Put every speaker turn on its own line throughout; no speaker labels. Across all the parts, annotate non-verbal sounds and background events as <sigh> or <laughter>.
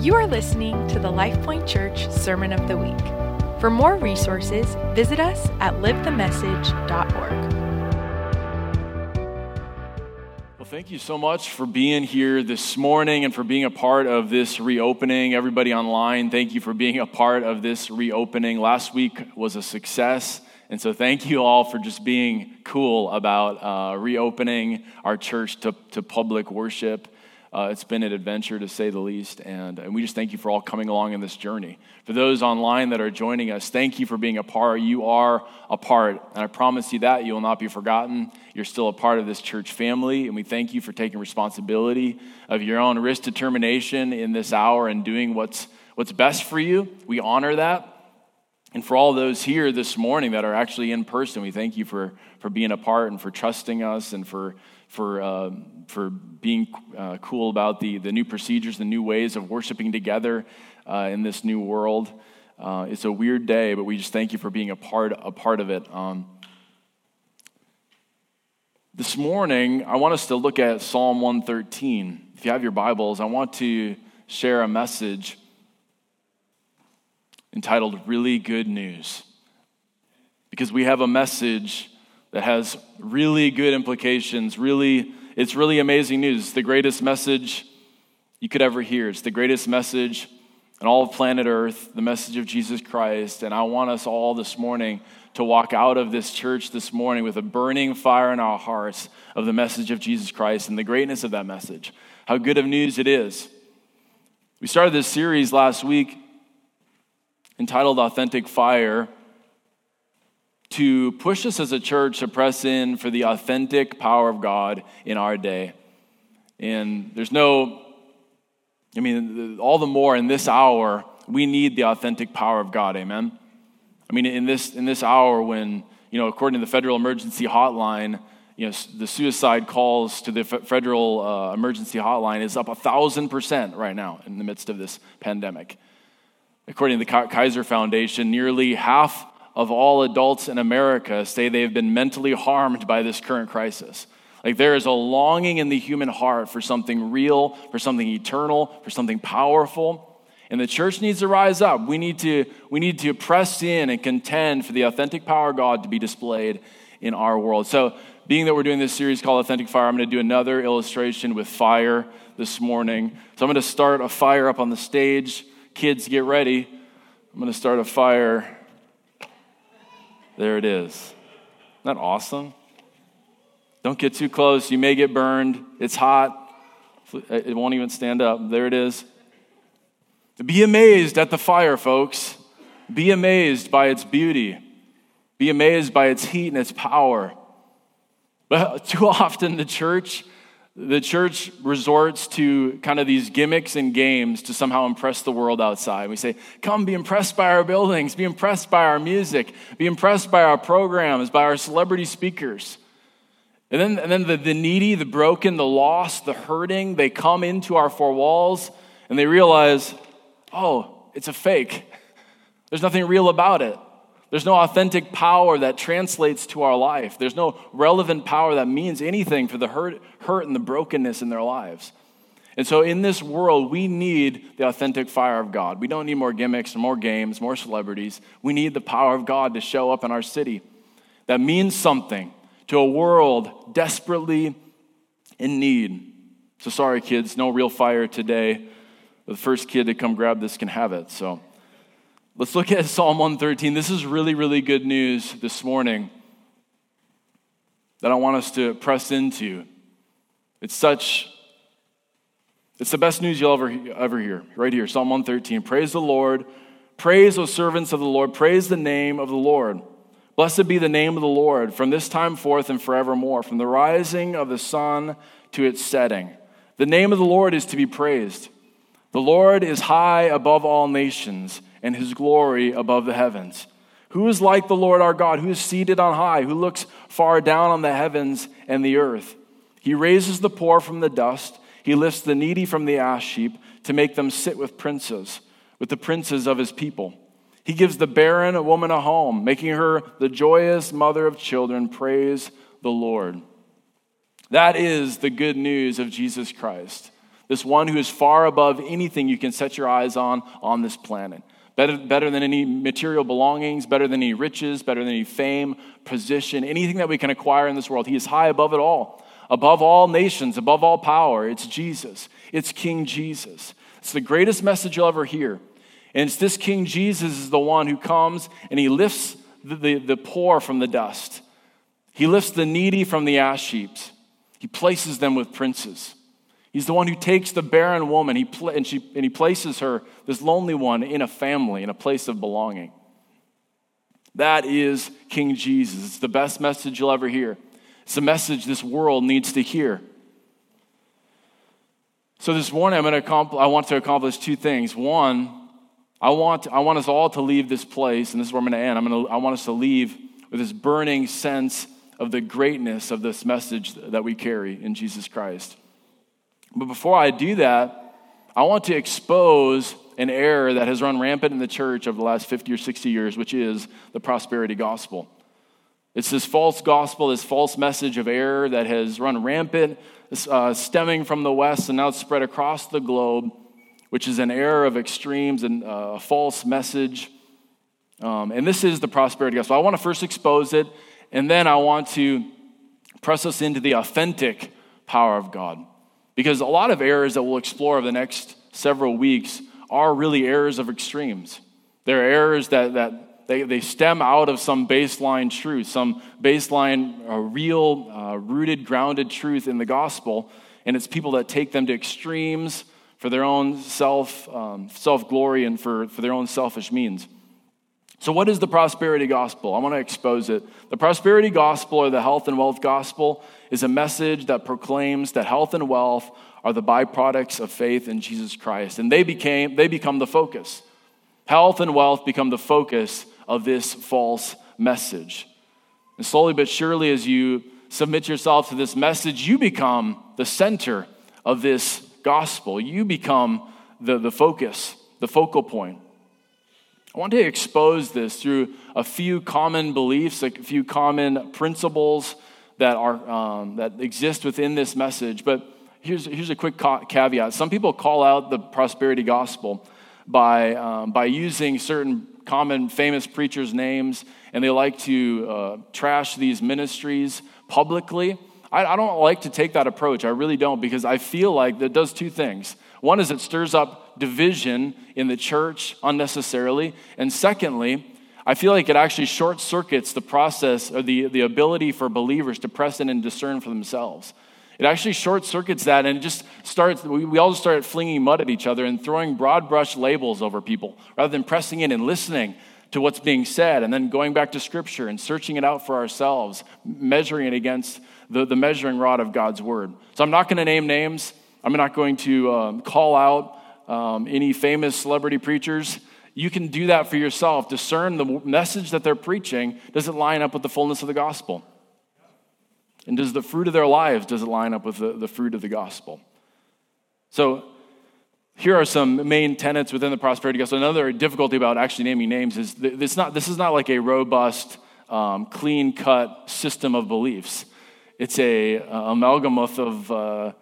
You are listening to the LifePoint Church Sermon of the Week. For more resources, visit us at livethemessage.org.
Well, thank you so much for being here this morning and for being a part of this reopening. Everybody online, thank you for being a part of this reopening. Last week was a success. And so, thank you all for just being cool about uh, reopening our church to, to public worship. Uh, it's been an adventure to say the least, and, and we just thank you for all coming along in this journey. For those online that are joining us, thank you for being a part. You are a part, and I promise you that you will not be forgotten. You're still a part of this church family, and we thank you for taking responsibility of your own risk determination in this hour and doing what's, what's best for you. We honor that. And for all those here this morning that are actually in person, we thank you for, for being a part and for trusting us and for for, uh, for being uh, cool about the, the new procedures, the new ways of worshiping together uh, in this new world. Uh, it's a weird day, but we just thank you for being a part, a part of it. Um, this morning, I want us to look at Psalm 113. If you have your Bibles, I want to share a message entitled Really Good News. Because we have a message that has really good implications, really, it's really amazing news. It's the greatest message you could ever hear. It's the greatest message on all of planet Earth, the message of Jesus Christ. And I want us all this morning to walk out of this church this morning with a burning fire in our hearts of the message of Jesus Christ and the greatness of that message. How good of news it is. We started this series last week entitled Authentic Fire to push us as a church to press in for the authentic power of God in our day. And there's no, I mean, all the more in this hour, we need the authentic power of God. Amen. I mean, in this in this hour when you know, according to the federal emergency hotline, you know, the suicide calls to the federal uh, emergency hotline is up a thousand percent right now in the midst of this pandemic. According to the Kaiser Foundation, nearly half of all adults in America say they have been mentally harmed by this current crisis. Like there is a longing in the human heart for something real, for something eternal, for something powerful. And the church needs to rise up. We need to, we need to press in and contend for the authentic power of God to be displayed in our world. So, being that we're doing this series called Authentic Fire, I'm going to do another illustration with fire this morning. So, I'm going to start a fire up on the stage. Kids, get ready. I'm going to start a fire there it is. Isn't that awesome? Don't get too close. You may get burned. It's hot. It won't even stand up. There it is. Be amazed at the fire, folks. Be amazed by its beauty. Be amazed by its heat and its power. But too <laughs> often, the church the church resorts to kind of these gimmicks and games to somehow impress the world outside. We say, come be impressed by our buildings, be impressed by our music, be impressed by our programs, by our celebrity speakers. And then, and then the, the needy, the broken, the lost, the hurting, they come into our four walls and they realize, oh, it's a fake. There's nothing real about it. There's no authentic power that translates to our life. There's no relevant power that means anything for the hurt, hurt and the brokenness in their lives. And so, in this world, we need the authentic fire of God. We don't need more gimmicks, more games, more celebrities. We need the power of God to show up in our city that means something to a world desperately in need. So, sorry, kids, no real fire today. The first kid to come grab this can have it. So, Let's look at Psalm 113. This is really, really good news this morning that I want us to press into. It's such, it's the best news you'll ever, ever hear, right here, Psalm 113. Praise the Lord. Praise, O servants of the Lord. Praise the name of the Lord. Blessed be the name of the Lord from this time forth and forevermore, from the rising of the sun to its setting. The name of the Lord is to be praised. The Lord is high above all nations and his glory above the heavens. Who is like the Lord our God, who is seated on high, who looks far down on the heavens and the earth? He raises the poor from the dust, he lifts the needy from the ash heap to make them sit with princes, with the princes of his people. He gives the barren a woman a home, making her the joyous mother of children. Praise the Lord. That is the good news of Jesus Christ this one who is far above anything you can set your eyes on on this planet. Better, better than any material belongings, better than any riches, better than any fame, position, anything that we can acquire in this world. He is high above it all, above all nations, above all power. It's Jesus, it's King Jesus. It's the greatest message you'll ever hear. And it's this King Jesus is the one who comes and he lifts the, the, the poor from the dust. He lifts the needy from the ash heaps. He places them with princes. He's the one who takes the barren woman he pl- and, she, and he places her, this lonely one, in a family, in a place of belonging. That is King Jesus. It's the best message you'll ever hear. It's a message this world needs to hear. So this morning, I'm going to I want to accomplish two things. One, I want, I want us all to leave this place, and this is where I'm going to end. I'm going to, I want us to leave with this burning sense of the greatness of this message that we carry in Jesus Christ. But before I do that, I want to expose an error that has run rampant in the church over the last 50 or 60 years, which is the prosperity gospel. It's this false gospel, this false message of error that has run rampant, uh, stemming from the West and now it's spread across the globe which is an error of extremes and uh, a false message. Um, and this is the prosperity gospel. I want to first expose it, and then I want to press us into the authentic power of God. Because a lot of errors that we'll explore over the next several weeks are really errors of extremes. They're errors that, that they, they stem out of some baseline truth, some baseline, uh, real, uh, rooted, grounded truth in the gospel. And it's people that take them to extremes for their own self, um, self glory and for, for their own selfish means. So, what is the prosperity gospel? I want to expose it. The prosperity gospel or the health and wealth gospel is a message that proclaims that health and wealth are the byproducts of faith in Jesus Christ. And they, became, they become the focus. Health and wealth become the focus of this false message. And slowly but surely, as you submit yourself to this message, you become the center of this gospel. You become the, the focus, the focal point. I want to expose this through a few common beliefs, a few common principles that, are, um, that exist within this message. But here's, here's a quick caveat. Some people call out the prosperity gospel by, um, by using certain common famous preachers' names, and they like to uh, trash these ministries publicly. I, I don't like to take that approach. I really don't because I feel like that does two things. One is it stirs up division in the church unnecessarily. And secondly, I feel like it actually short circuits the process or the, the ability for believers to press in and discern for themselves. It actually short circuits that and it just starts, we, we all just start flinging mud at each other and throwing broad brush labels over people rather than pressing in and listening to what's being said and then going back to scripture and searching it out for ourselves, measuring it against the, the measuring rod of God's word. So I'm not going to name names. I'm not going to um, call out um, any famous celebrity preachers. You can do that for yourself. Discern the message that they're preaching. Does it line up with the fullness of the gospel? And does the fruit of their lives, does it line up with the, the fruit of the gospel? So here are some main tenets within the prosperity gospel. Another difficulty about actually naming names is this, not, this is not like a robust, um, clean cut system of beliefs. It's a amalgamous of, uh,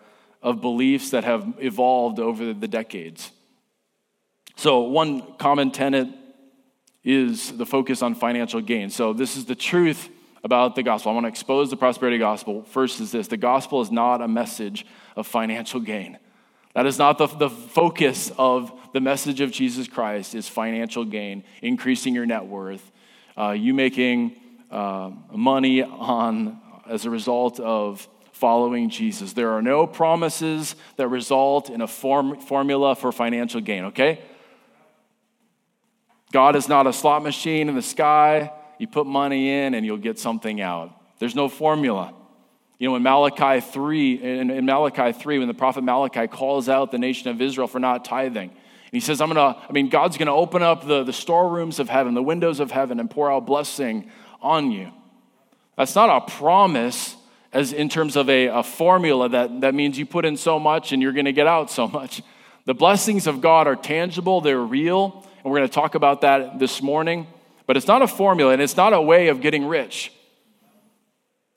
of beliefs that have evolved over the decades. So, one common tenet is the focus on financial gain. So, this is the truth about the gospel. I want to expose the prosperity gospel. First, is this the gospel is not a message of financial gain. That is not the, the focus of the message of Jesus Christ is financial gain, increasing your net worth, uh, you making uh, money on as a result of following Jesus. There are no promises that result in a form, formula for financial gain, okay? God is not a slot machine in the sky. You put money in and you'll get something out. There's no formula. You know, in Malachi 3, in, in Malachi 3, when the prophet Malachi calls out the nation of Israel for not tithing, and he says, I'm gonna, I mean, God's gonna open up the, the storerooms of heaven, the windows of heaven, and pour out blessing on you. That's not a promise as in terms of a, a formula that, that means you put in so much and you're to get out so much. The blessings of God are tangible, they're real, and we're going to talk about that this morning. But it's not a formula and it's not a way of getting rich.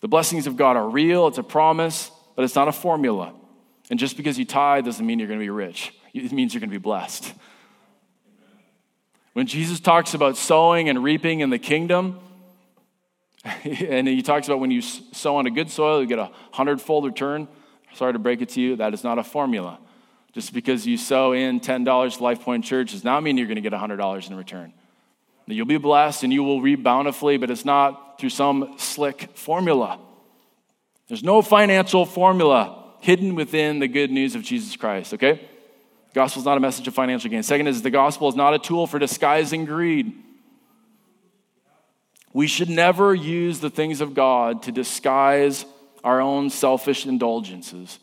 The blessings of God are real, it's a promise, but it's not a formula. And just because you tithe doesn't mean you're going to be rich, it means you're going to be blessed. When Jesus talks about sowing and reaping in the kingdom, <laughs> and he talks about when you sow on a good soil, you get a hundredfold return. Sorry to break it to you, that is not a formula. Just because you sow in $10 to Life Point Church does not mean you're going to get $100 in return. You'll be blessed and you will reap bountifully, but it's not through some slick formula. There's no financial formula hidden within the good news of Jesus Christ, okay? The gospel is not a message of financial gain. Second is the gospel is not a tool for disguising greed. We should never use the things of God to disguise our own selfish indulgences.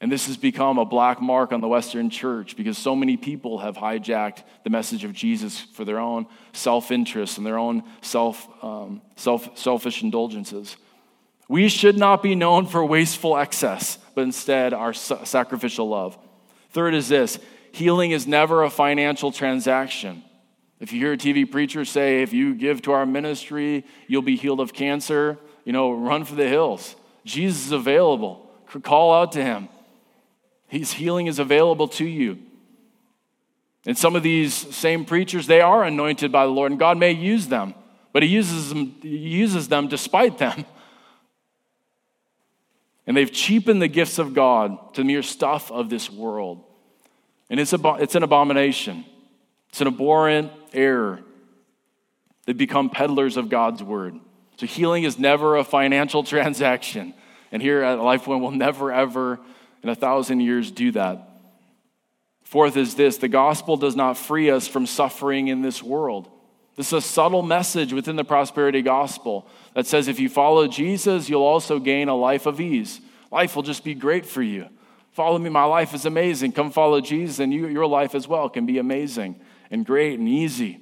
And this has become a black mark on the Western church because so many people have hijacked the message of Jesus for their own self interest and their own self, um, self, selfish indulgences. We should not be known for wasteful excess, but instead our sacrificial love. Third is this healing is never a financial transaction. If you hear a TV preacher say, if you give to our ministry, you'll be healed of cancer, you know, run for the hills. Jesus is available. Call out to him. His healing is available to you. And some of these same preachers, they are anointed by the Lord, and God may use them, but He uses them, he uses them despite them. <laughs> And they've cheapened the gifts of God to mere stuff of this world. And it's, a, it's an abomination, it's an abhorrent error. They become peddlers of God's word. So healing is never a financial <laughs> transaction. And here at LifePoint, we'll never, ever in a thousand years do that. Fourth is this the gospel does not free us from suffering in this world. This is a subtle message within the prosperity gospel that says if you follow Jesus, you'll also gain a life of ease. Life will just be great for you. Follow me, my life is amazing. Come follow Jesus, and you, your life as well can be amazing and great and easy.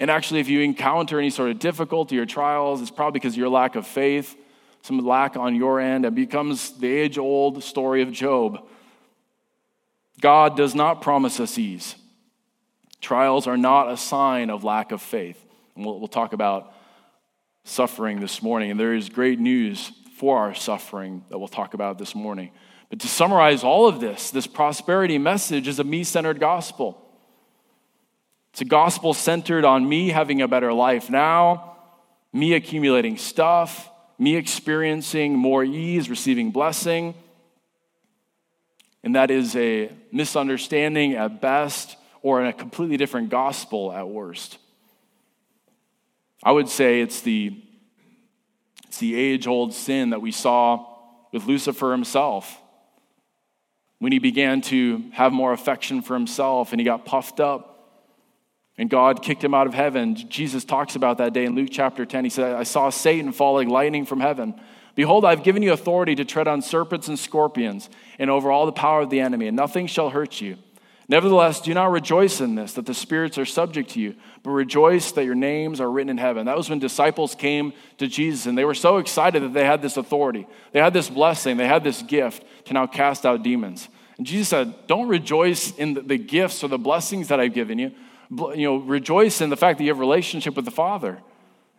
And actually, if you encounter any sort of difficulty or trials, it's probably because of your lack of faith some lack on your end. It becomes the age old story of Job. God does not promise us ease. Trials are not a sign of lack of faith. And we'll, we'll talk about suffering this morning. And there is great news for our suffering that we'll talk about this morning. But to summarize all of this, this prosperity message is a me centered gospel. It's a gospel centered on me having a better life now, me accumulating stuff, me experiencing more ease, receiving blessing. And that is a misunderstanding at best or a completely different gospel at worst. I would say it's the, it's the age old sin that we saw with Lucifer himself. When he began to have more affection for himself and he got puffed up and God kicked him out of heaven. Jesus talks about that day in Luke chapter 10. He said, I saw Satan falling lightning from heaven. Behold, I've given you authority to tread on serpents and scorpions and over all the power of the enemy, and nothing shall hurt you. Nevertheless, do not rejoice in this, that the spirits are subject to you, but rejoice that your names are written in heaven. That was when disciples came to Jesus, and they were so excited that they had this authority. They had this blessing, they had this gift to now cast out demons. And Jesus said, Don't rejoice in the gifts or the blessings that I've given you, you know, rejoice in the fact that you have relationship with the Father.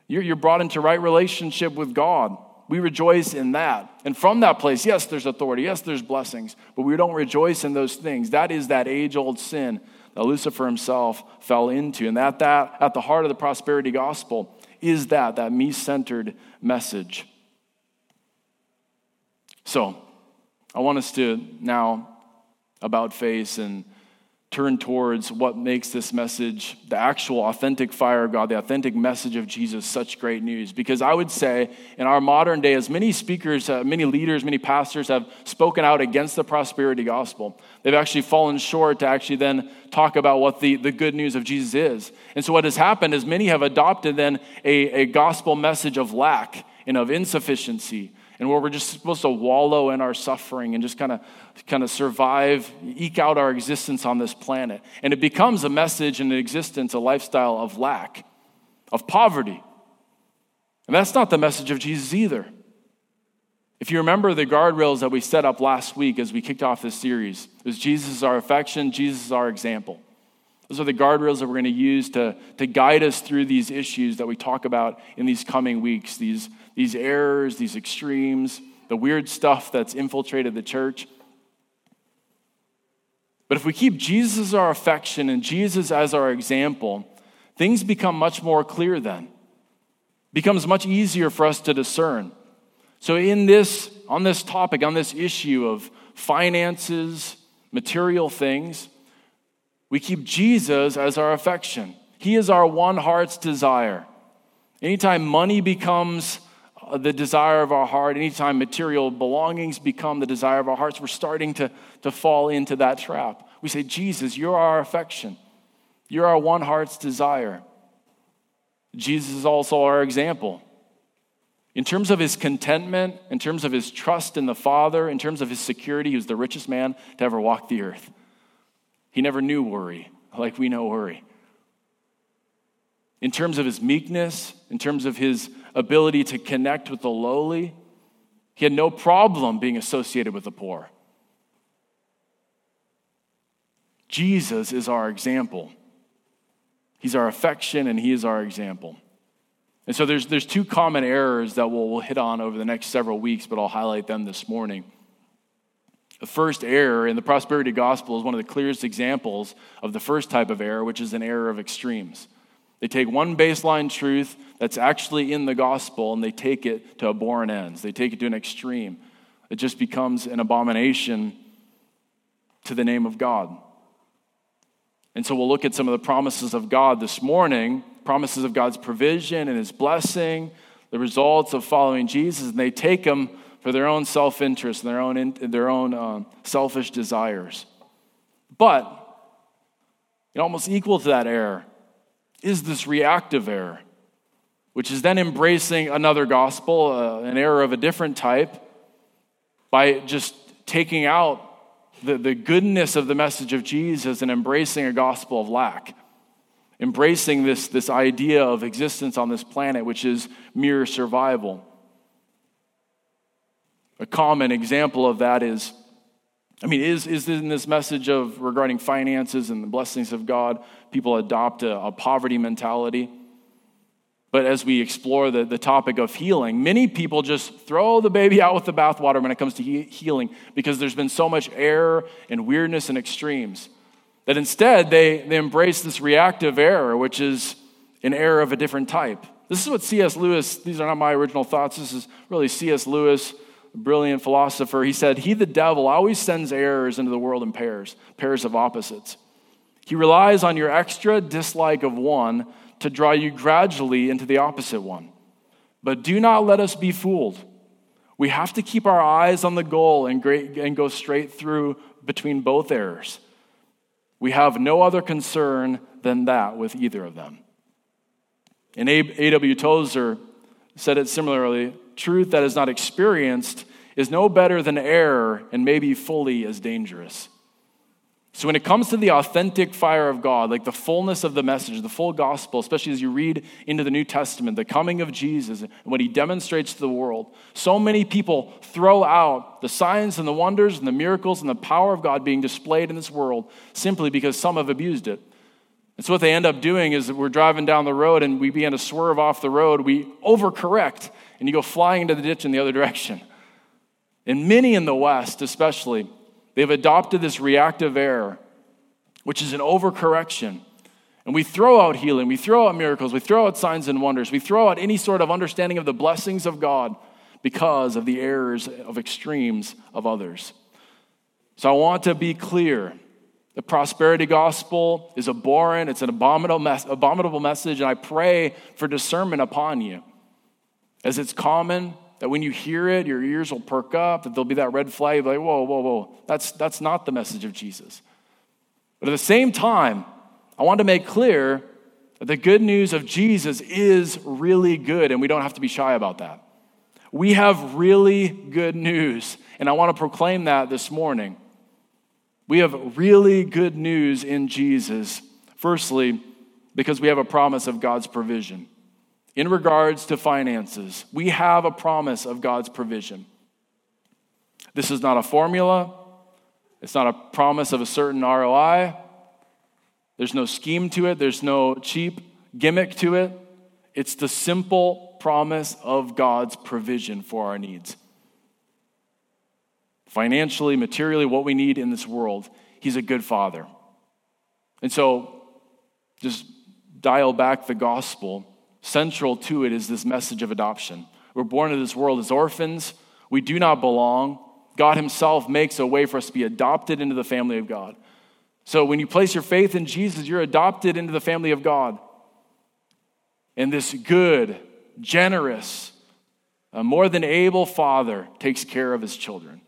You're, you're brought into right relationship with God. We rejoice in that. And from that place, yes, there's authority, yes, there's blessings, but we don't rejoice in those things. That is that age old sin that Lucifer himself fell into. And that, that at the heart of the prosperity gospel is that, that me centered message. So, I want us to now about face and turn towards what makes this message, the actual authentic fire of God, the authentic message of Jesus, such great news. Because I would say in our modern day, as many speakers, uh, many leaders, many pastors have spoken out against the prosperity gospel, they've actually fallen short to actually then talk about what the, the good news of Jesus is. And so what has happened is many have adopted then a, a gospel message of lack and of insufficiency and where we're just supposed to wallow in our suffering and just kind of kind of survive, eke out our existence on this planet. And it becomes a message and an existence, a lifestyle of lack, of poverty. And that's not the message of Jesus either. If you remember the guardrails that we set up last week as we kicked off this series, was Jesus is our affection, Jesus is our example. Those are the guardrails that we're going to use to, to guide us through these issues that we talk about in these coming weeks, these, these errors, these extremes, the weird stuff that's infiltrated the church. But if we keep Jesus as our affection and Jesus as our example, things become much more clear then. Becomes much easier for us to discern. So in this on this topic, on this issue of finances, material things, we keep Jesus as our affection. He is our one heart's desire. Anytime money becomes uh, the desire of our heart, anytime material belongings become the desire of our hearts, we're starting to, to fall into that trap. We say, Jesus, you're our affection. You're our one heart's desire. Jesus is also our example. In terms of his contentment, in terms of his trust in the Father, in terms of his security, he was the richest man to ever walk the earth. He never knew worry like we know worry. In terms of his meekness, in terms of his ability to connect with the lowly, he had no problem being associated with the poor. Jesus is our example. He's our affection and he is our example. And so there's, there's two common errors that we'll, we'll hit on over the next several weeks, but I'll highlight them this morning. The first error in the prosperity gospel is one of the clearest examples of the first type of error, which is an error of extremes. They take one baseline truth that's actually in the gospel and they take it to abhorrent ends. They take it to an extreme. It just becomes an abomination to the name of God. And so we'll look at some of the promises of God this morning promises of God's provision and his blessing, the results of following Jesus, and they take them for their own self interest and their own, their own um, selfish desires. But, almost equal to that error is this reactive error, which is then embracing another gospel, uh, an error of a different type, by just taking out the, the goodness of the message of Jesus and embracing a gospel of lack. Embracing this, this idea of existence on this planet, which is mere survival. A common example of that is I mean, is, is in this message of regarding finances and the blessings of God, people adopt a, a poverty mentality. But as we explore the, the topic of healing, many people just throw the baby <laughs> out with the bathwater when it comes to he- healing because there's been so much error and weirdness and extremes. That instead they, they embrace this reactive error, which is an error of a different type. This is what C.S. Lewis, these are not my original thoughts, this is really C.S. Lewis brilliant philosopher, he said, He, the devil, always sends errors into the world in pairs, pairs of opposites. He relies on your extra dislike of one to draw you gradually into the opposite one. But do not let us be fooled. We have to keep our eyes on the goal and, and go straight through between both errors. We have no other concern than that with either of them. And A.W. Tozer said it similarly truth that is not experienced is no better than error and maybe fully as dangerous. So, when it comes to the authentic fire of God, like the fullness of the message, the full gospel, especially as you read into the New Testament, the coming of Jesus and what he demonstrates to the world, so many people throw out the signs and the wonders and the miracles and the power of God being displayed in this world simply because some have abused it. And so, what they end up doing is we're driving down the road and we begin to swerve off the road, we overcorrect and you go flying into the ditch in the other <laughs> direction. And many in the West, especially, they've adopted this reactive error, which is an overcorrection. And we throw out healing, we throw out miracles, we throw out signs and wonders, we throw out any sort of understanding of the blessings of God because of the errors of extremes of others. So I want to be clear. The prosperity gospel is abhorrent, it's an abominable, message, and I pray for discernment upon you as it's common that when you hear it, your ears will perk up, that there'll be that red flag, like, whoa, whoa, whoa. That's, that's not the message of Jesus. But at the same time, I want to make clear that the good news of Jesus is really good, and we don't have to be shy about that. We have really good news, and I want to proclaim that this morning. We have really good news in Jesus. Firstly, because we have a promise of God's provision in regards to finances, we have a promise of God's provision. This is not a formula, it's not a promise of a certain ROI. There's no scheme to it, there's no cheap gimmick to it. It's the simple promise of God's provision for our needs. Financially, materially, what we need in this world. He's a good father. And so, just dial back the gospel. Central to it is this message of adoption. We're born into this world as orphans. We do not belong. God Himself makes a way for us to be adopted into the family of God. So when you place your faith in Jesus, you're adopted into the family of God. And this good, generous, uh, more than able Father takes care of His children.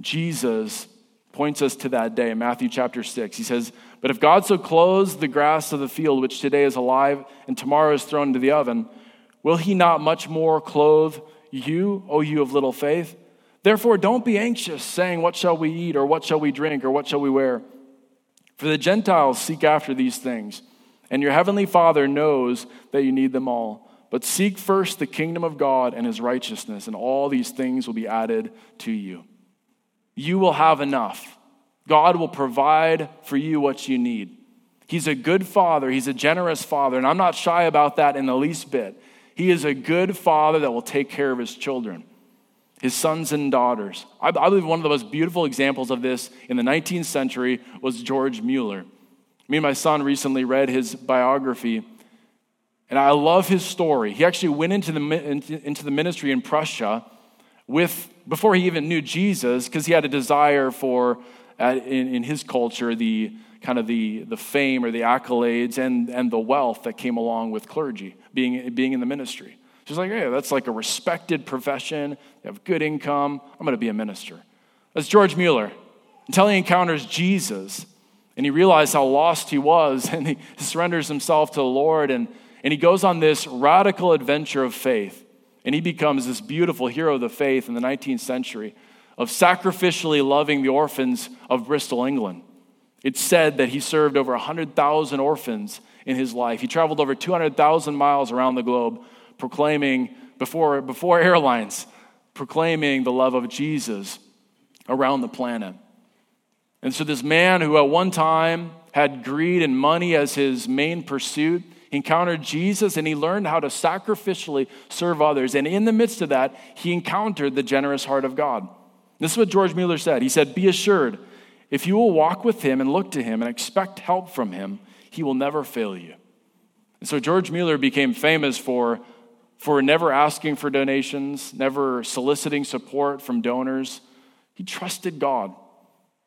Jesus points us to that day in Matthew chapter 6. He says, But if God so clothes the grass of the field, which today is alive and tomorrow is thrown into the oven, will he not much more clothe you, O you of little faith? Therefore, don't be anxious, saying, What shall we eat, or what shall we drink, or what shall we wear? For the Gentiles seek after these things, and your heavenly Father knows that you need them all. But seek first the kingdom of God and his righteousness, and all these things will be added to you you will have enough. God will provide for you what you need. He's a good father, He's a generous father, and I'm not shy about that in the least bit. He is a good father that will take care of his children, his sons and daughters. I, believe one of the most beautiful examples of this in the 19th century was George Mueller. Me and my son recently read his biography, and I love his story. He actually went into the, into the ministry in Prussia with before he even knew Jesus, because he had a desire for, uh, in, in his culture, the kind of the, the fame or the accolades and, and the wealth that came along with clergy, being, being in the ministry. She's like, hey, that's like a respected profession. You have good income. I'm going to be a minister. That's George Mueller. Until he encounters Jesus and he realizes how lost he was <laughs> and he surrenders himself to the Lord and, and he goes on this radical adventure of faith and he becomes this beautiful hero of the faith in the 19th century of sacrificially loving the orphans of Bristol, England. It's said that he served over 100,000 orphans in his life. He traveled over 200,000 miles around the globe proclaiming, before, before <laughs> airlines, proclaiming the love of Jesus around the planet. And so, this man who at one time had greed and money as his main pursuit, encountered Jesus and he learned how to sacrificially serve others. And in the midst of that, he encountered the generous heart of God. This is what George Mueller said. He said, Be assured, if you will walk with him and look to him and expect help from him, he will never fail you. And so George Mueller became famous for, for never asking for donations, never soliciting support from donors. He trusted God.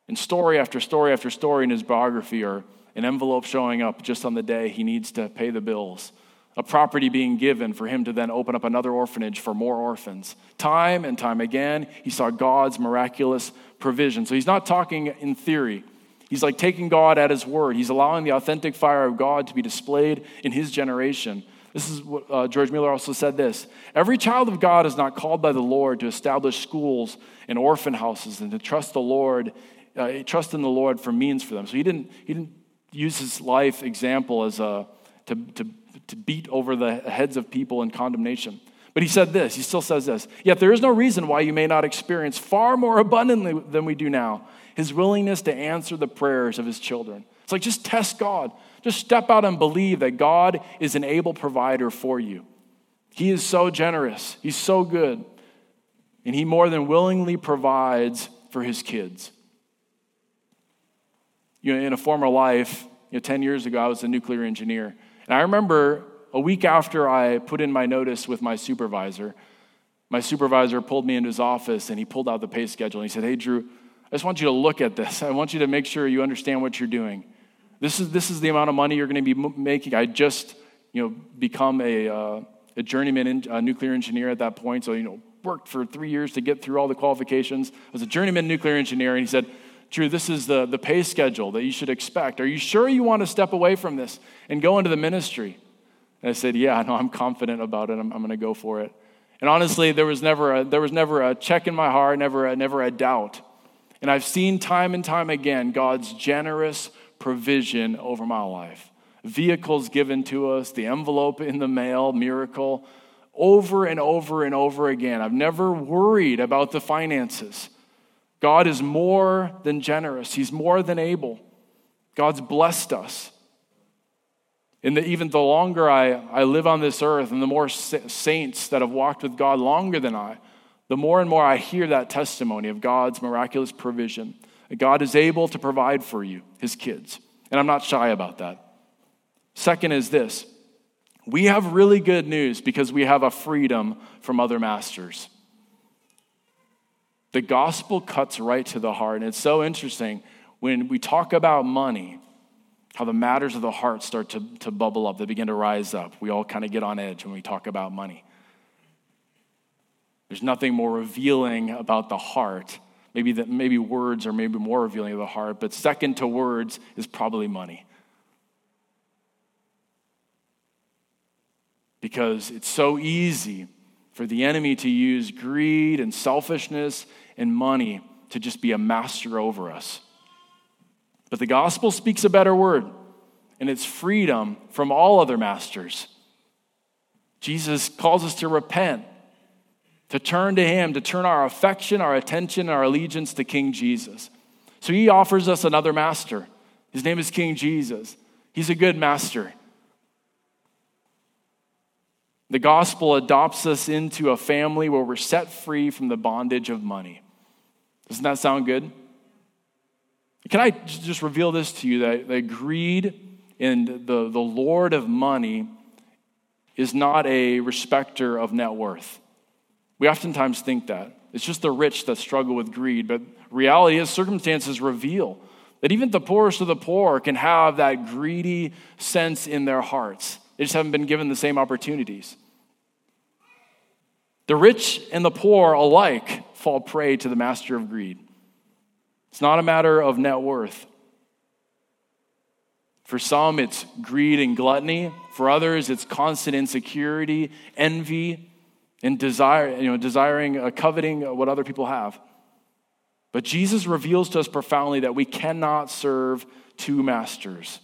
And story after story after story in his biography are an envelope showing up just on the day he needs to pay the bills, a property being given for him to then open up another orphanage for more orphans. Time and time again, he saw God's miraculous provision. So he's not talking in theory. He's like taking God at his word. He's allowing the authentic fire of God to be displayed in his generation. This is what uh, George Mueller also said this Every child of God is not called by the Lord to establish schools and orphan houses and to trust the Lord, uh, trust in the Lord for means for them. So he didn't, he didn't use his life example as a, to, to, to beat over the heads of people in condemnation. But he said this, he still says this Yet there is no reason why you may not experience far more abundantly than we do now his willingness to answer the prayers of his children. It's like just test God. Just step out and believe that God is an able provider for you. He is so generous, He's so good, and He more than willingly provides for His kids you know, in a former life, you know, 10 years ago, I was a nuclear engineer. And I remember a week after I put in my notice with my supervisor, my supervisor pulled me into his office and he pulled out the pay schedule and he said, Hey, Drew, I just want you to look at this. I want you to make sure you understand what you're doing. This is, this is the amount of money you're going to be making. I just, you know, become a, uh, a journeyman in, a nuclear engineer at that point. So, you know, worked for three years to get through all the qualifications. I was a journeyman nuclear engineer. And he said, Drew, this is the, the pay schedule that you should expect. Are you sure you want to step away from this and go into the ministry? And I said, Yeah, no, I'm confident about it. I'm, I'm going to go for it. And honestly, there was never a, there was never a check in my heart, never a, never a doubt. And I've seen time and time again God's generous provision over my life. Vehicles given to us, the envelope in the mail, miracle, over and over and over again. I've never worried about the finances. God is more than generous, He's more than able. God's blessed us. And even the longer I, I live on this earth and the more saints that have walked with God longer than I, the more and more I hear that testimony of God's miraculous provision, that God is able to provide for you, his kids. And I'm not shy about that. Second is this we have really good news because we have a freedom from other masters. The gospel cuts right to the heart. And it's so interesting when we talk about money, how the matters of the heart start to, to bubble up, they begin to rise up. We all kind of get on edge when we talk about money. There's nothing more revealing about the heart. Maybe, that, maybe words are maybe more revealing of the heart, but second to words is probably money. Because it's so easy for the enemy to use greed and selfishness and money to just be a master over us. But the gospel speaks a better word, and it's freedom from all other masters. Jesus calls us to repent to turn to Him, to turn our affection, our attention, our allegiance to King Jesus. So He offers us another master. His name is King Jesus. He's a good master. The gospel adopts us into a family where we're set free from the bondage of money. Doesn't that sound good? Can I just reveal this to you that, that greed and the, the Lord of money is not a respecter of net worth? We oftentimes think that. It's just the rich that struggle with greed, but reality is circumstances reveal that even the poorest of the poor can have that greedy sense in their hearts. They just haven't been given the same opportunities. The rich and the poor alike fall prey to the master of greed. It's not a matter of net worth. For some, it's greed and gluttony. For others, it's constant insecurity, envy, and desire, you know, desiring, uh, coveting what other people have. But Jesus reveals to us profoundly that we cannot serve two masters.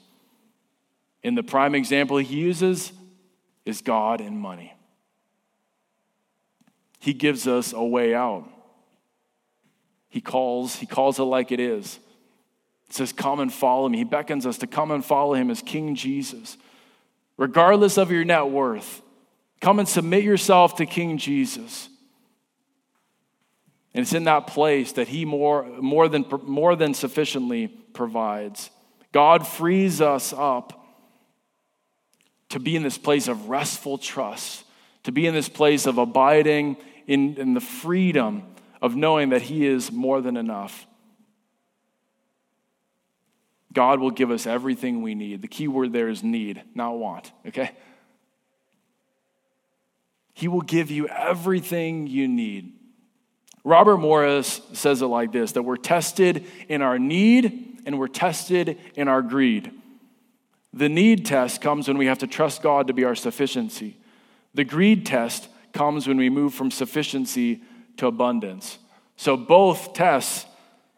And the prime example he uses is God and money. He gives us a way out. He calls, he calls it like it is. It says, Come and follow me. He beckons us to come and follow him as King Jesus. Regardless of your net worth, Come and submit yourself to King Jesus. And it's in that place that He more, more, than, more than sufficiently provides. God frees us up to be in this place of restful trust, to be in this place of abiding in, in the freedom of knowing that He is more than enough. God will give us everything we need. The key word there is need, not want, okay? He will give you everything you need. Robert Morris says it like this that we're tested in our need and we're tested in our greed. The need test comes when we have to trust God to be our sufficiency. The greed test comes when we move from sufficiency to abundance. So both tests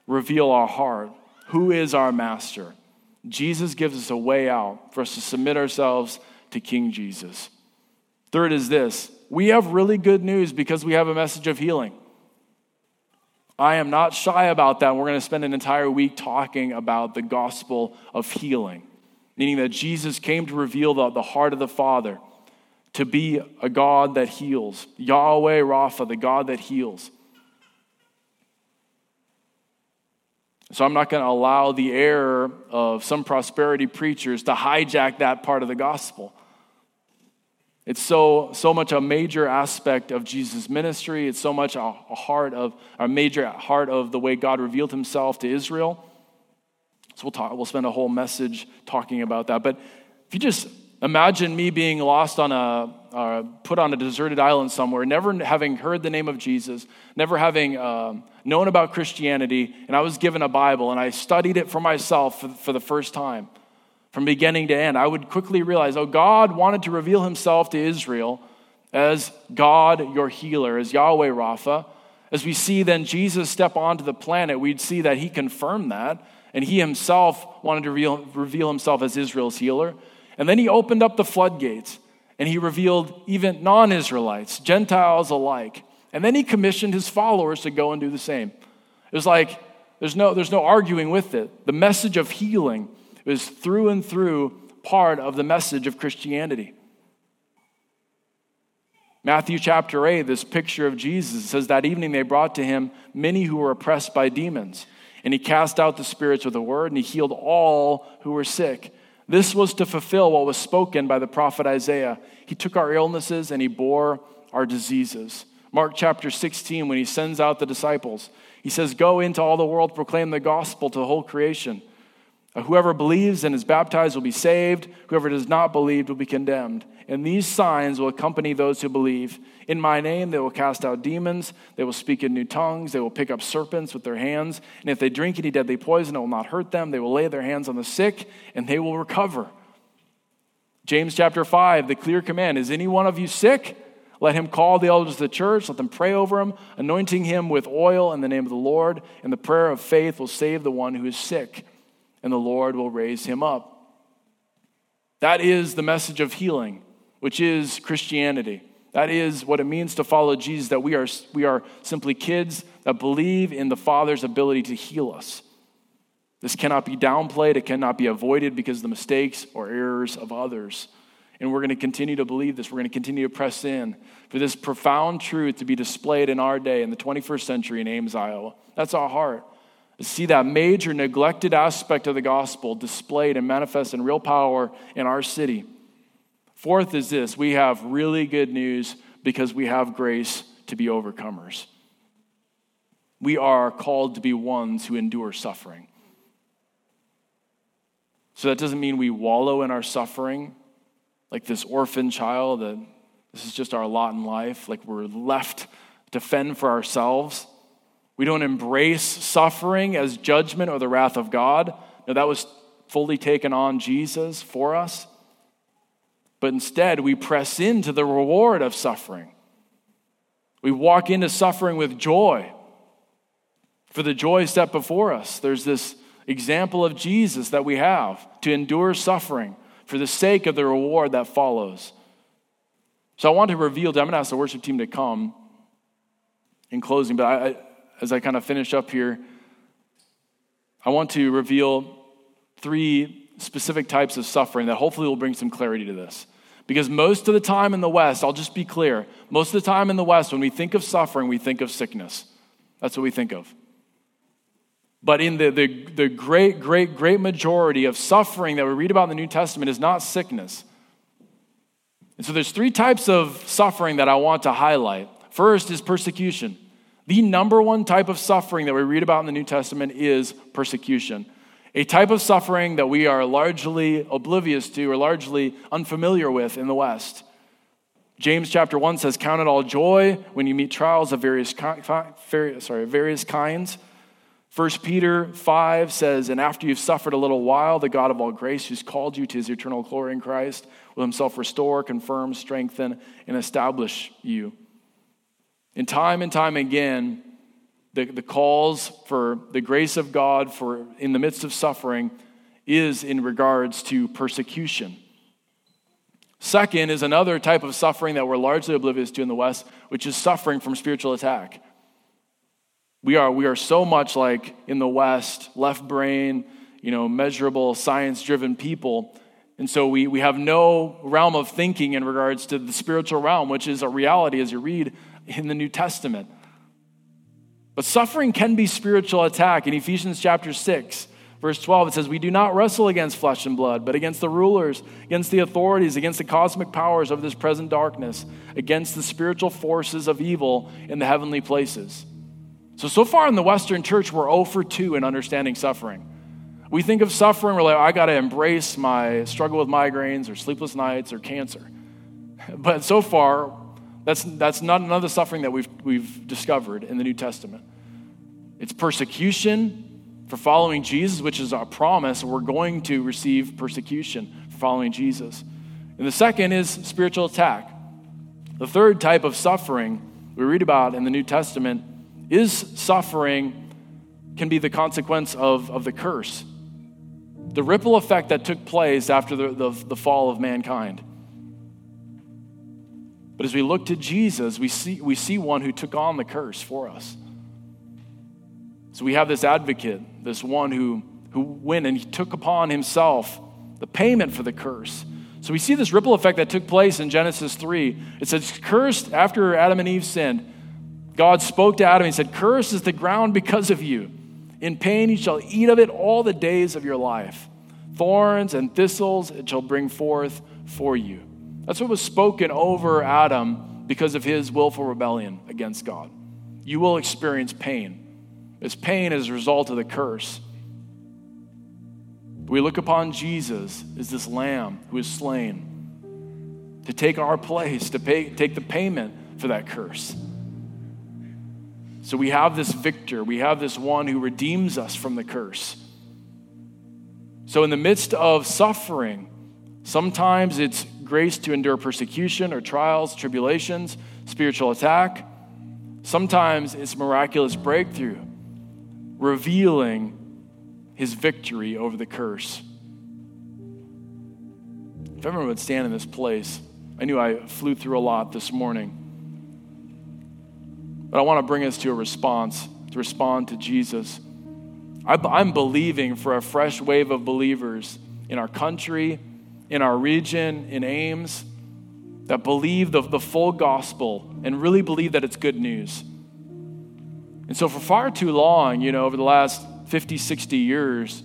reveal our heart. Who is our master? Jesus gives us a way out for us to submit ourselves to King Jesus. Third is this we have really good news because we have a message of healing. I am not shy about that. We're going to spend an entire week talking about the gospel of healing, meaning that Jesus came to reveal the, the heart of the Father, to be a God that heals. Yahweh Rapha, the God that heals. So I'm not going to allow the error of some prosperity preachers to hijack that part of the gospel. It's so, so much a major aspect of Jesus' ministry. It's so much a, a heart of, a major heart of the way God revealed himself to Israel. So we'll talk, we'll spend a whole message talking about that. But if you just imagine me being lost on a, uh, put on a deserted island somewhere, never having heard the name of Jesus, never having um, known about Christianity, and I was given a Bible and I studied it for myself for, for the first time from beginning to end, I would quickly realize oh, God wanted to reveal himself to Israel as God, your healer, as Yahweh Rapha. As we see then Jesus step onto the planet, we'd see that he confirmed that, and he himself wanted to reveal, reveal himself as Israel's healer. And then he opened up the floodgates, and he revealed even non Israelites, Gentiles alike. And then he commissioned his followers to go and do the same. It was like there's no, there's no arguing with it. The message of healing was through and through part of the message of Christianity. Matthew chapter 8, this picture of Jesus says that evening they brought to him many who were oppressed by demons. And he cast out the spirits with a word, and he healed all who were sick. This was to fulfill what was spoken by the prophet Isaiah. He took our illnesses and he bore our diseases. Mark chapter 16, when he sends out the disciples, he says, Go into all the world, proclaim the gospel to the whole creation. Whoever believes and is baptized will be saved. Whoever does not believe will be condemned. And these signs will accompany those who believe. In my name, they will cast out demons. They will speak in new tongues. They will pick up serpents with their hands. And if they drink any deadly poison, it will not hurt them. They will lay their hands on the sick, and they will recover. James chapter 5, the clear command is any one of you sick? Let him call the elders of the church. Let them pray over him, anointing him with oil in the name of the Lord. And the prayer of faith will save the one who is sick and the Lord will raise him up. That is the message of healing, which is Christianity. That is what it means to follow Jesus, that we are, we are simply kids that believe in the Father's ability to heal us. This cannot be downplayed, it cannot be avoided because of the mistakes or errors of others. And we're going to continue to believe this. We're going to continue to press in for this profound truth to be displayed in our day in the 21st century in Ames, Iowa. That's our heart see that major neglected aspect of the gospel displayed and manifest in real power in our city. Fourth is this we have really good news because we have grace to be overcomers. We are called to be ones who endure suffering. So that doesn't mean we wallow in our suffering like this orphan child that this is just our lot in life, like we're left to fend for ourselves. We don't embrace suffering as judgment or the wrath of God. No, that was fully taken on Jesus for us. But instead, we press into the reward of suffering. We walk into suffering with joy for the joy set before us. There's this example of Jesus that we have to endure suffering for the sake of the reward that follows. So I want to reveal, I'm going to ask the worship team to come in closing, but I, as I kind of finish up here, I want to reveal three specific types of suffering that hopefully will bring some clarity to this. Because most of the time in the West, I'll just be clear, most of the time in the West, when we think of suffering, we think of sickness. That's what we think of. But in the, the, the great, great, great majority of suffering that we read about in the New Testament is not sickness. And so there's three types of suffering that I want to highlight. First is persecution. The number one type of suffering that we read about in the New Testament is persecution. A type of suffering that we are largely oblivious to or largely unfamiliar with in the West. James chapter 1 says, Count it all joy when you meet trials of various, sorry, various kinds. 1 Peter 5 says, And after you've suffered a little while, the God of all grace, who's called you to his eternal glory in Christ, will himself restore, confirm, strengthen, and establish you. And time and time again, the, the calls for the grace of God for in the midst of suffering is in regards to persecution. Second is another type of suffering that we're largely oblivious to in the West, which is suffering from spiritual attack. We are, we are so much like in the West, left brain, you know, measurable, science driven people. And so we, we have no realm of thinking in regards to the spiritual realm, which is a reality as you read in the New Testament. But suffering can be spiritual attack. In Ephesians chapter 6, verse 12, it says, We do not wrestle against flesh and blood, but against the rulers, against the authorities, against the cosmic powers of this present darkness, against the spiritual forces of evil in the heavenly places. So, so far in the Western church, we're 0 for 2 in understanding suffering. We think of suffering, we're like, I got to embrace my struggle with migraines or sleepless nights or cancer. <laughs> But so far, that's, that's not another suffering that we've, we've discovered in the New Testament. It's persecution for following Jesus, which is our promise. We're going to receive persecution for following Jesus. And the second is spiritual attack. The third type of suffering we read about in the New Testament is suffering can be the consequence of, of the curse. The ripple effect that took place after the, the, the fall of mankind. But as we look to Jesus, we see, we see one who took on the curse for us. So we have this advocate, this one who, who went and he took upon himself the payment for the curse So we see this ripple effect that took place in Genesis 3. It says, Cursed after Adam and Eve sinned. God spoke to Adam and said, Cursed is the ground because of you. In pain you shall eat of it all the days of your life. Thorns and thistles it shall bring forth for you. That's what was spoken over Adam because of his willful rebellion against God. You will experience pain. It's pain as a result of the curse. We look upon Jesus as this lamb who is slain to take our place, to pay, take the payment for that curse. So we have this victor, we have this one who redeems us from the curse. So, in the midst of suffering, sometimes it's grace to endure persecution or trials, tribulations, spiritual attack. Sometimes it's miraculous breakthrough, revealing his victory over the curse. If everyone would stand in this place, I knew I flew through a lot this morning. But I want to bring us to a response, to respond to Jesus. I'm believing for a fresh wave of believers in our country, in our region, in Ames, that believe the, the full gospel and really believe that it's good news. And so, for far too long, you know, over the last 50, 60 years,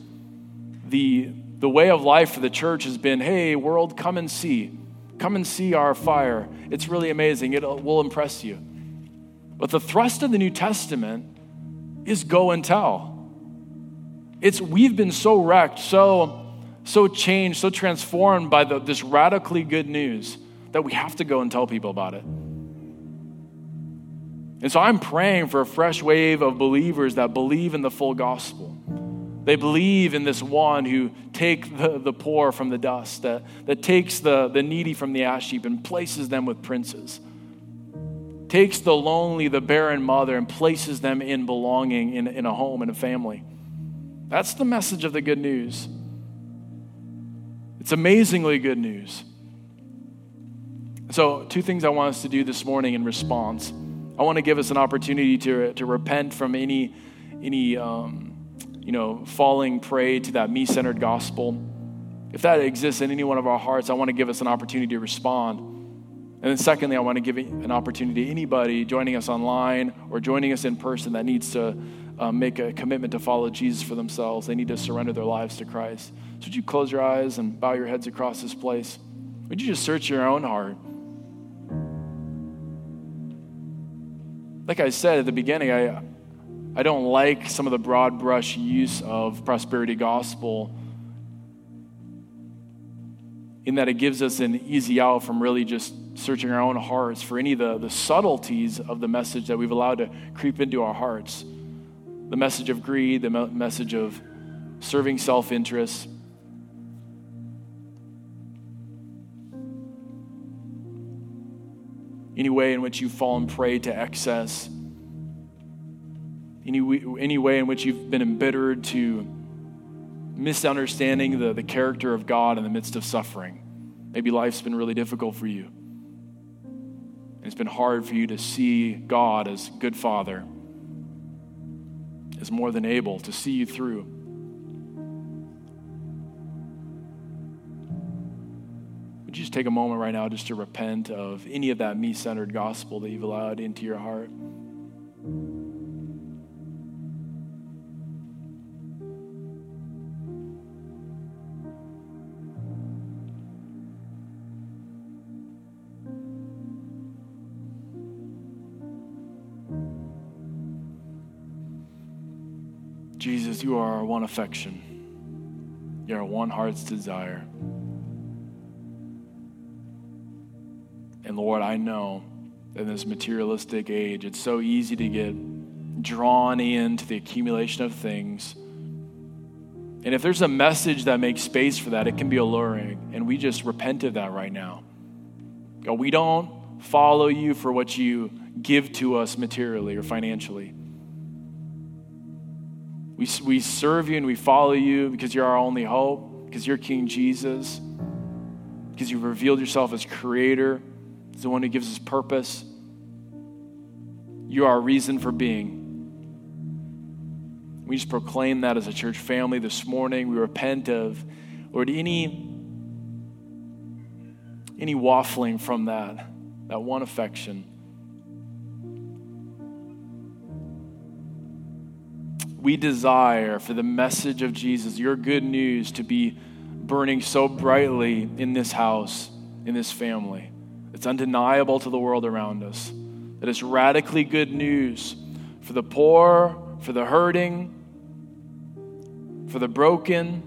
the, the way of life for the church has been hey, world, come and see. Come and see our fire. It's really amazing. It uh, will impress you. But the thrust of the New Testament is go and tell. It's we've been so wrecked, so so changed, so transformed by the, this radically good news that we have to go and tell people about it. And so I'm praying for a fresh wave of believers that believe in the full gospel. They believe in this one who take the, the poor from the dust, that, that takes the, the needy from the ash heap and places them with princes takes the lonely, the barren mother, and places them in belonging in, in a home and a family. That's the message of the good news. It's amazingly good news. So, two things I want us to do this morning in response. I want to give us an opportunity to, to repent from any, any um, you know, falling prey to that me centered gospel. If that exists in any one of our hearts, I want to give us an opportunity to respond. And then, secondly, I want to give an opportunity to anybody joining us online or joining us in person that needs to uh, make a commitment to follow Jesus for themselves. They need to surrender their lives to Christ. So, would you close your eyes and bow your heads across this place? Would you just search your own heart? Like I said at the beginning, I, I don't like some of the broad brush use of prosperity gospel in that it gives us an easy out from really just searching our own hearts for any of the, the subtleties of the message that we've allowed to creep into our hearts. The message of greed, the message of serving self interest. Any way in which you've fallen prey to excess. Any, any way in which you've been embittered to misunderstanding the, the character of God in the midst of suffering. Maybe life's been really difficult for you. And it's been hard for you to see God as good father, as more than able to see you through. Would you just take a moment right now just to repent of any of that me centered gospel that you've allowed into your heart? Jesus, you are our one affection. You are our one heart's desire. And Lord, I know in this materialistic age, it's so easy to get drawn into the accumulation of things. And if there's a message that makes space for that, it can be alluring. And we just repent of that right now. God, we don't follow you for what you give to us materially or financially. We, we serve you and we follow you because you're our only hope, because you're King Jesus, because you've revealed yourself as creator, as the one who gives us purpose. You are our reason for being. We just proclaim that as a church family this morning. We repent of, Lord, any any waffling from that, that one affection. We desire for the message of Jesus, your good news, to be burning so brightly in this house, in this family. It's undeniable to the world around us. That it's radically good news for the poor, for the hurting, for the broken,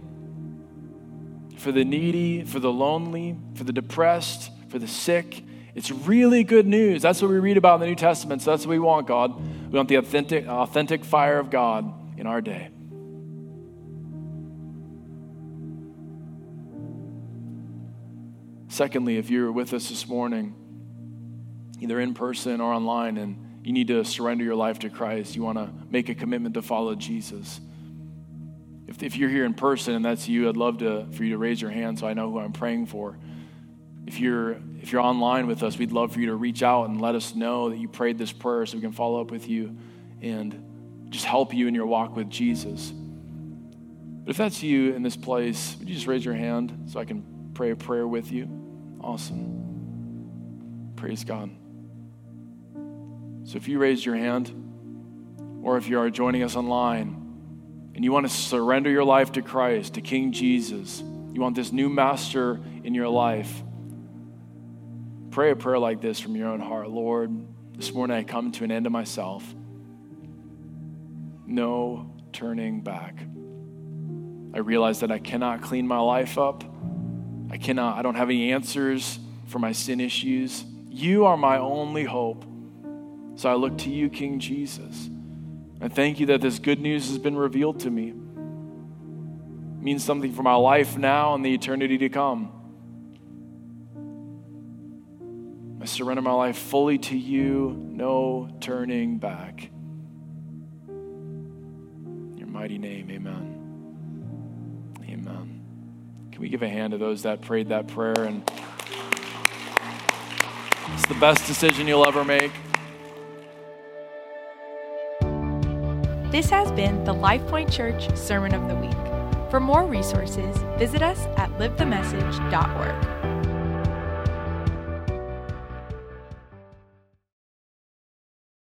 for the needy, for the lonely, for the depressed, for the sick. It's really good news. That's what we read about in the New Testament. So that's what we want, God. We want the authentic, authentic fire of God in our day. Secondly, if you're with us this morning, either in person or online, and you need to surrender your life to Christ, you want to make a commitment to follow Jesus. If, if you're here in person and that's you, I'd love to, for you to raise your hand so I know who I'm praying for. If you're, if you're online with us, we'd love for you to reach out and let us know that you prayed this prayer so we can follow up with you and just help you in your walk with Jesus. But if that's you in this place, would you just raise your hand so I can pray a prayer with you? Awesome. Praise God. So if you raised your hand, or if you are joining us online and you want to surrender your life to Christ, to King Jesus, you want this new master in your life, pray a prayer like this from your own heart Lord, this morning I come to an end of myself. No turning back. I realize that I cannot clean my life up. I cannot, I don't have any answers for my sin issues. You are my only hope. So I look to you, King Jesus. I thank you that this good news has been revealed to me. It means something for my life now and the eternity to come. I surrender my life fully to you, no turning back. Mighty name, amen. Amen. Can we give a hand to those that prayed that prayer? And it's the best decision you'll ever make.
This has been the LifePoint Church Sermon of the Week. For more resources, visit us at livethemessage.org.